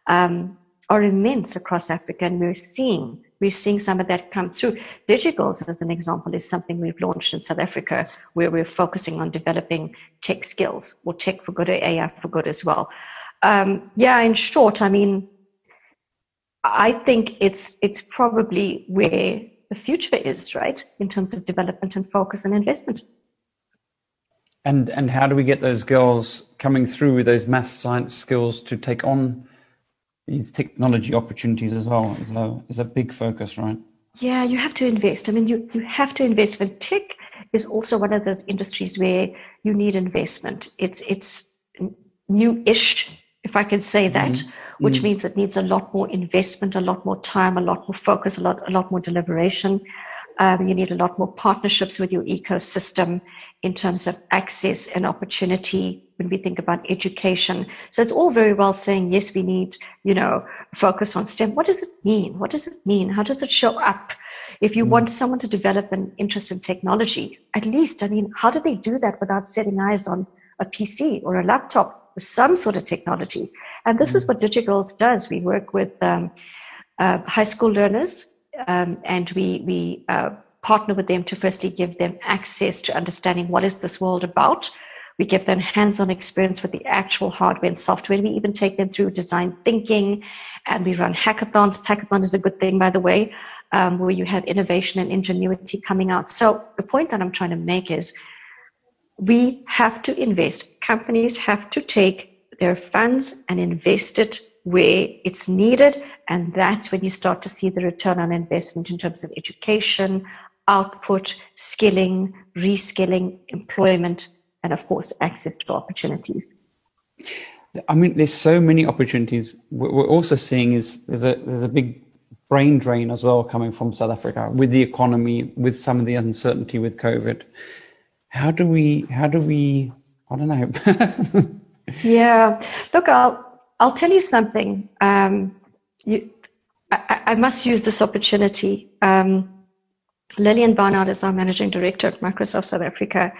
um, are immense across Africa, and we're seeing we're seeing some of that come through. DigiGirlz, as an example, is something we've launched in South Africa, where we're focusing on developing tech skills or tech for good or AI for good as well. Um, yeah, in short, I mean, I think it's it's probably where the future is, right, in terms of development and focus and investment. And and how do we get those girls coming through with those math science skills to take on these technology opportunities as well? Is a is a big focus, right? Yeah, you have to invest. I mean, you you have to invest. And tech is also one of those industries where you need investment. It's it's new-ish, if I can say that, mm-hmm. which mm-hmm. means it needs a lot more investment, a lot more time, a lot more focus, a lot a lot more deliberation. Um, you need a lot more partnerships with your ecosystem in terms of access and opportunity when we think about education. So it's all very well saying, yes, we need, you know, focus on STEM. What does it mean? What does it mean? How does it show up? If you mm. want someone to develop an interest in technology, at least, I mean, how do they do that without setting eyes on a PC or a laptop or some sort of technology? And this mm. is what DigiGirlz does. We work with um, uh, high school learners um, and we we uh, partner with them to firstly give them access to understanding what is this world about. We give them hands-on experience with the actual hardware and software. We even take them through design thinking, and we run hackathons. Hackathon is a good thing, by the way, um, where you have innovation and ingenuity coming out. So the point that I'm trying to make is we have to invest. Companies have to take their funds and invest it where it's needed. And that's when you start to see the return on investment in terms of education, output, skilling, reskilling, employment, and of course, access to opportunities. I mean, there's so many opportunities. What we're also seeing is there's a there's a big brain drain as well coming from South Africa with the economy, with some of the uncertainty with COVID. How do we? How do we? I don't know. yeah, look, I'll I'll tell you something. Um, you, I, I, must use this opportunity. Um, Lillian Barnard is our managing director at Microsoft South Africa,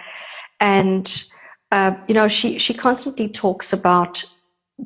and uh, you know she she constantly talks about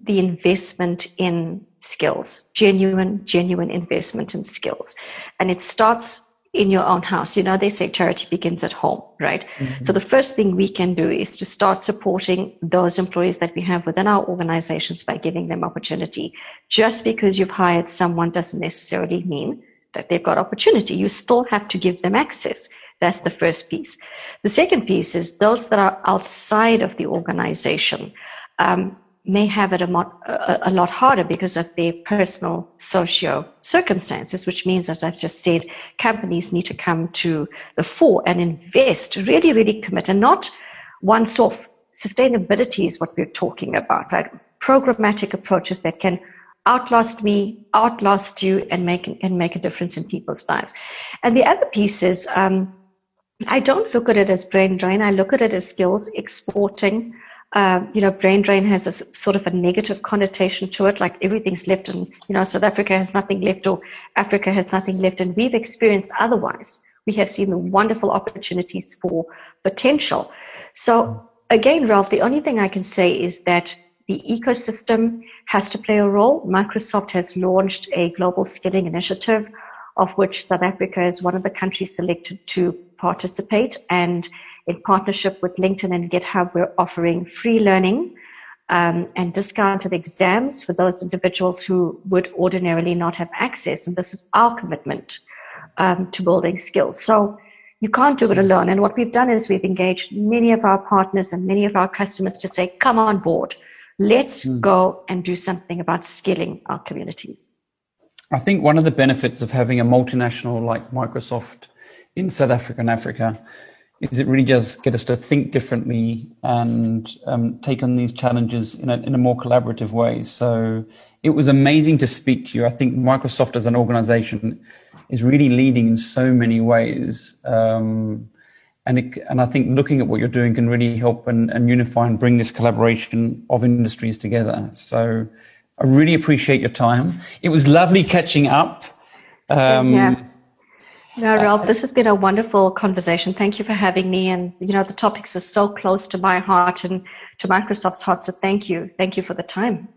the investment in skills, genuine genuine investment in skills, and it starts in your own house. You know, they say charity begins at home, right? Mm-hmm. So the first thing we can do is to start supporting those employees that we have within our organizations by giving them opportunity. Just because you've hired someone doesn't necessarily mean that they've got opportunity. You still have to give them access. That's the first piece. The second piece is those that are outside of the organization. Um, may have it a, a, a, lot harder because of their personal socio circumstances, which means, as I've just said, companies need to come to the fore and invest, really, really commit, and not once off. Sustainability is what we're talking about, right? Programmatic approaches that can outlast me, outlast you, and make and make a difference in people's lives. And the other piece is, um, I don't look at it as brain drain. I look at it as skills exporting uh, you know, brain drain has a sort of a negative connotation to it, like everything's left and, you know, South Africa has nothing left or Africa has nothing left. And we've experienced otherwise. We have seen the wonderful opportunities for potential. So again, Ralph, the only thing I can say is that the ecosystem has to play a role. Microsoft has launched a global skilling initiative of which South Africa is one of the countries selected to participate and in partnership with LinkedIn and GitHub, we're offering free learning um, and discounted exams for those individuals who would ordinarily not have access. And this is our commitment um, to building skills. So you can't do it alone. And what we've done is we've engaged many of our partners and many of our customers to say, come on board. Let's mm. go and do something about skilling our communities. I think one of the benefits of having a multinational like Microsoft in South Africa and Africa is it really does get us to think differently and um, take on these challenges in a, in a more collaborative way. So it was amazing to speak to you. I think Microsoft as an organization is really leading in so many ways. Um, and, it, and I think looking at what you're doing can really help and, and unify and bring this collaboration of industries together. So I really appreciate your time. It was lovely catching up. Um, yeah. No, Ralph, this has been a wonderful conversation. Thank you for having me. And, you know, the topics are so close to my heart and to Microsoft's heart. So thank you. Thank you for the time.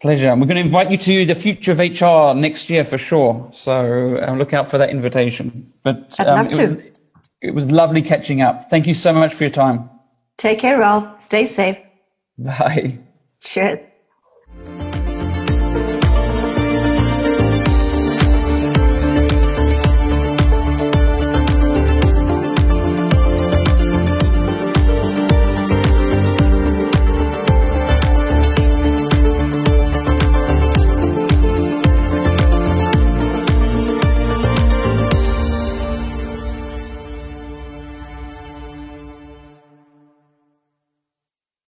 Pleasure. We're going to invite you to the future of HR next year for sure. So um, look out for that invitation. But um, it, was, it was lovely catching up. Thank you so much for your time. Take care, Ralph. Stay safe. Bye. Cheers.